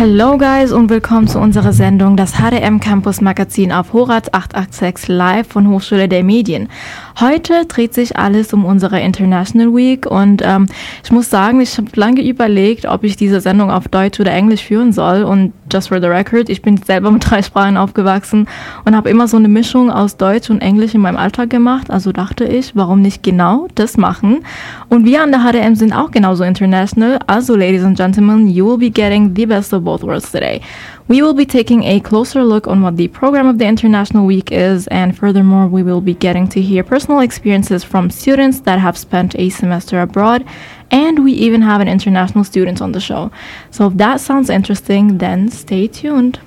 Hello guys und willkommen zu unserer Sendung das HDM Campus Magazin auf Horaz 886 live von Hochschule der Medien. Heute dreht sich alles um unsere International Week und ähm, ich muss sagen, ich habe lange überlegt, ob ich diese Sendung auf Deutsch oder Englisch führen soll und just for the record, ich bin selber mit drei Sprachen aufgewachsen und habe immer so eine Mischung aus Deutsch und Englisch in meinem Alltag gemacht, also dachte ich, warum nicht genau das machen? Und wir an der HDM sind auch genauso international, also ladies and gentlemen, you will be getting the best of both worlds today. We will be taking a closer look on what the program of the International Week is, and furthermore, we will be getting to hear personal experiences from students that have spent a semester abroad, and we even have an international student on the show. So if that sounds interesting, then stay tuned.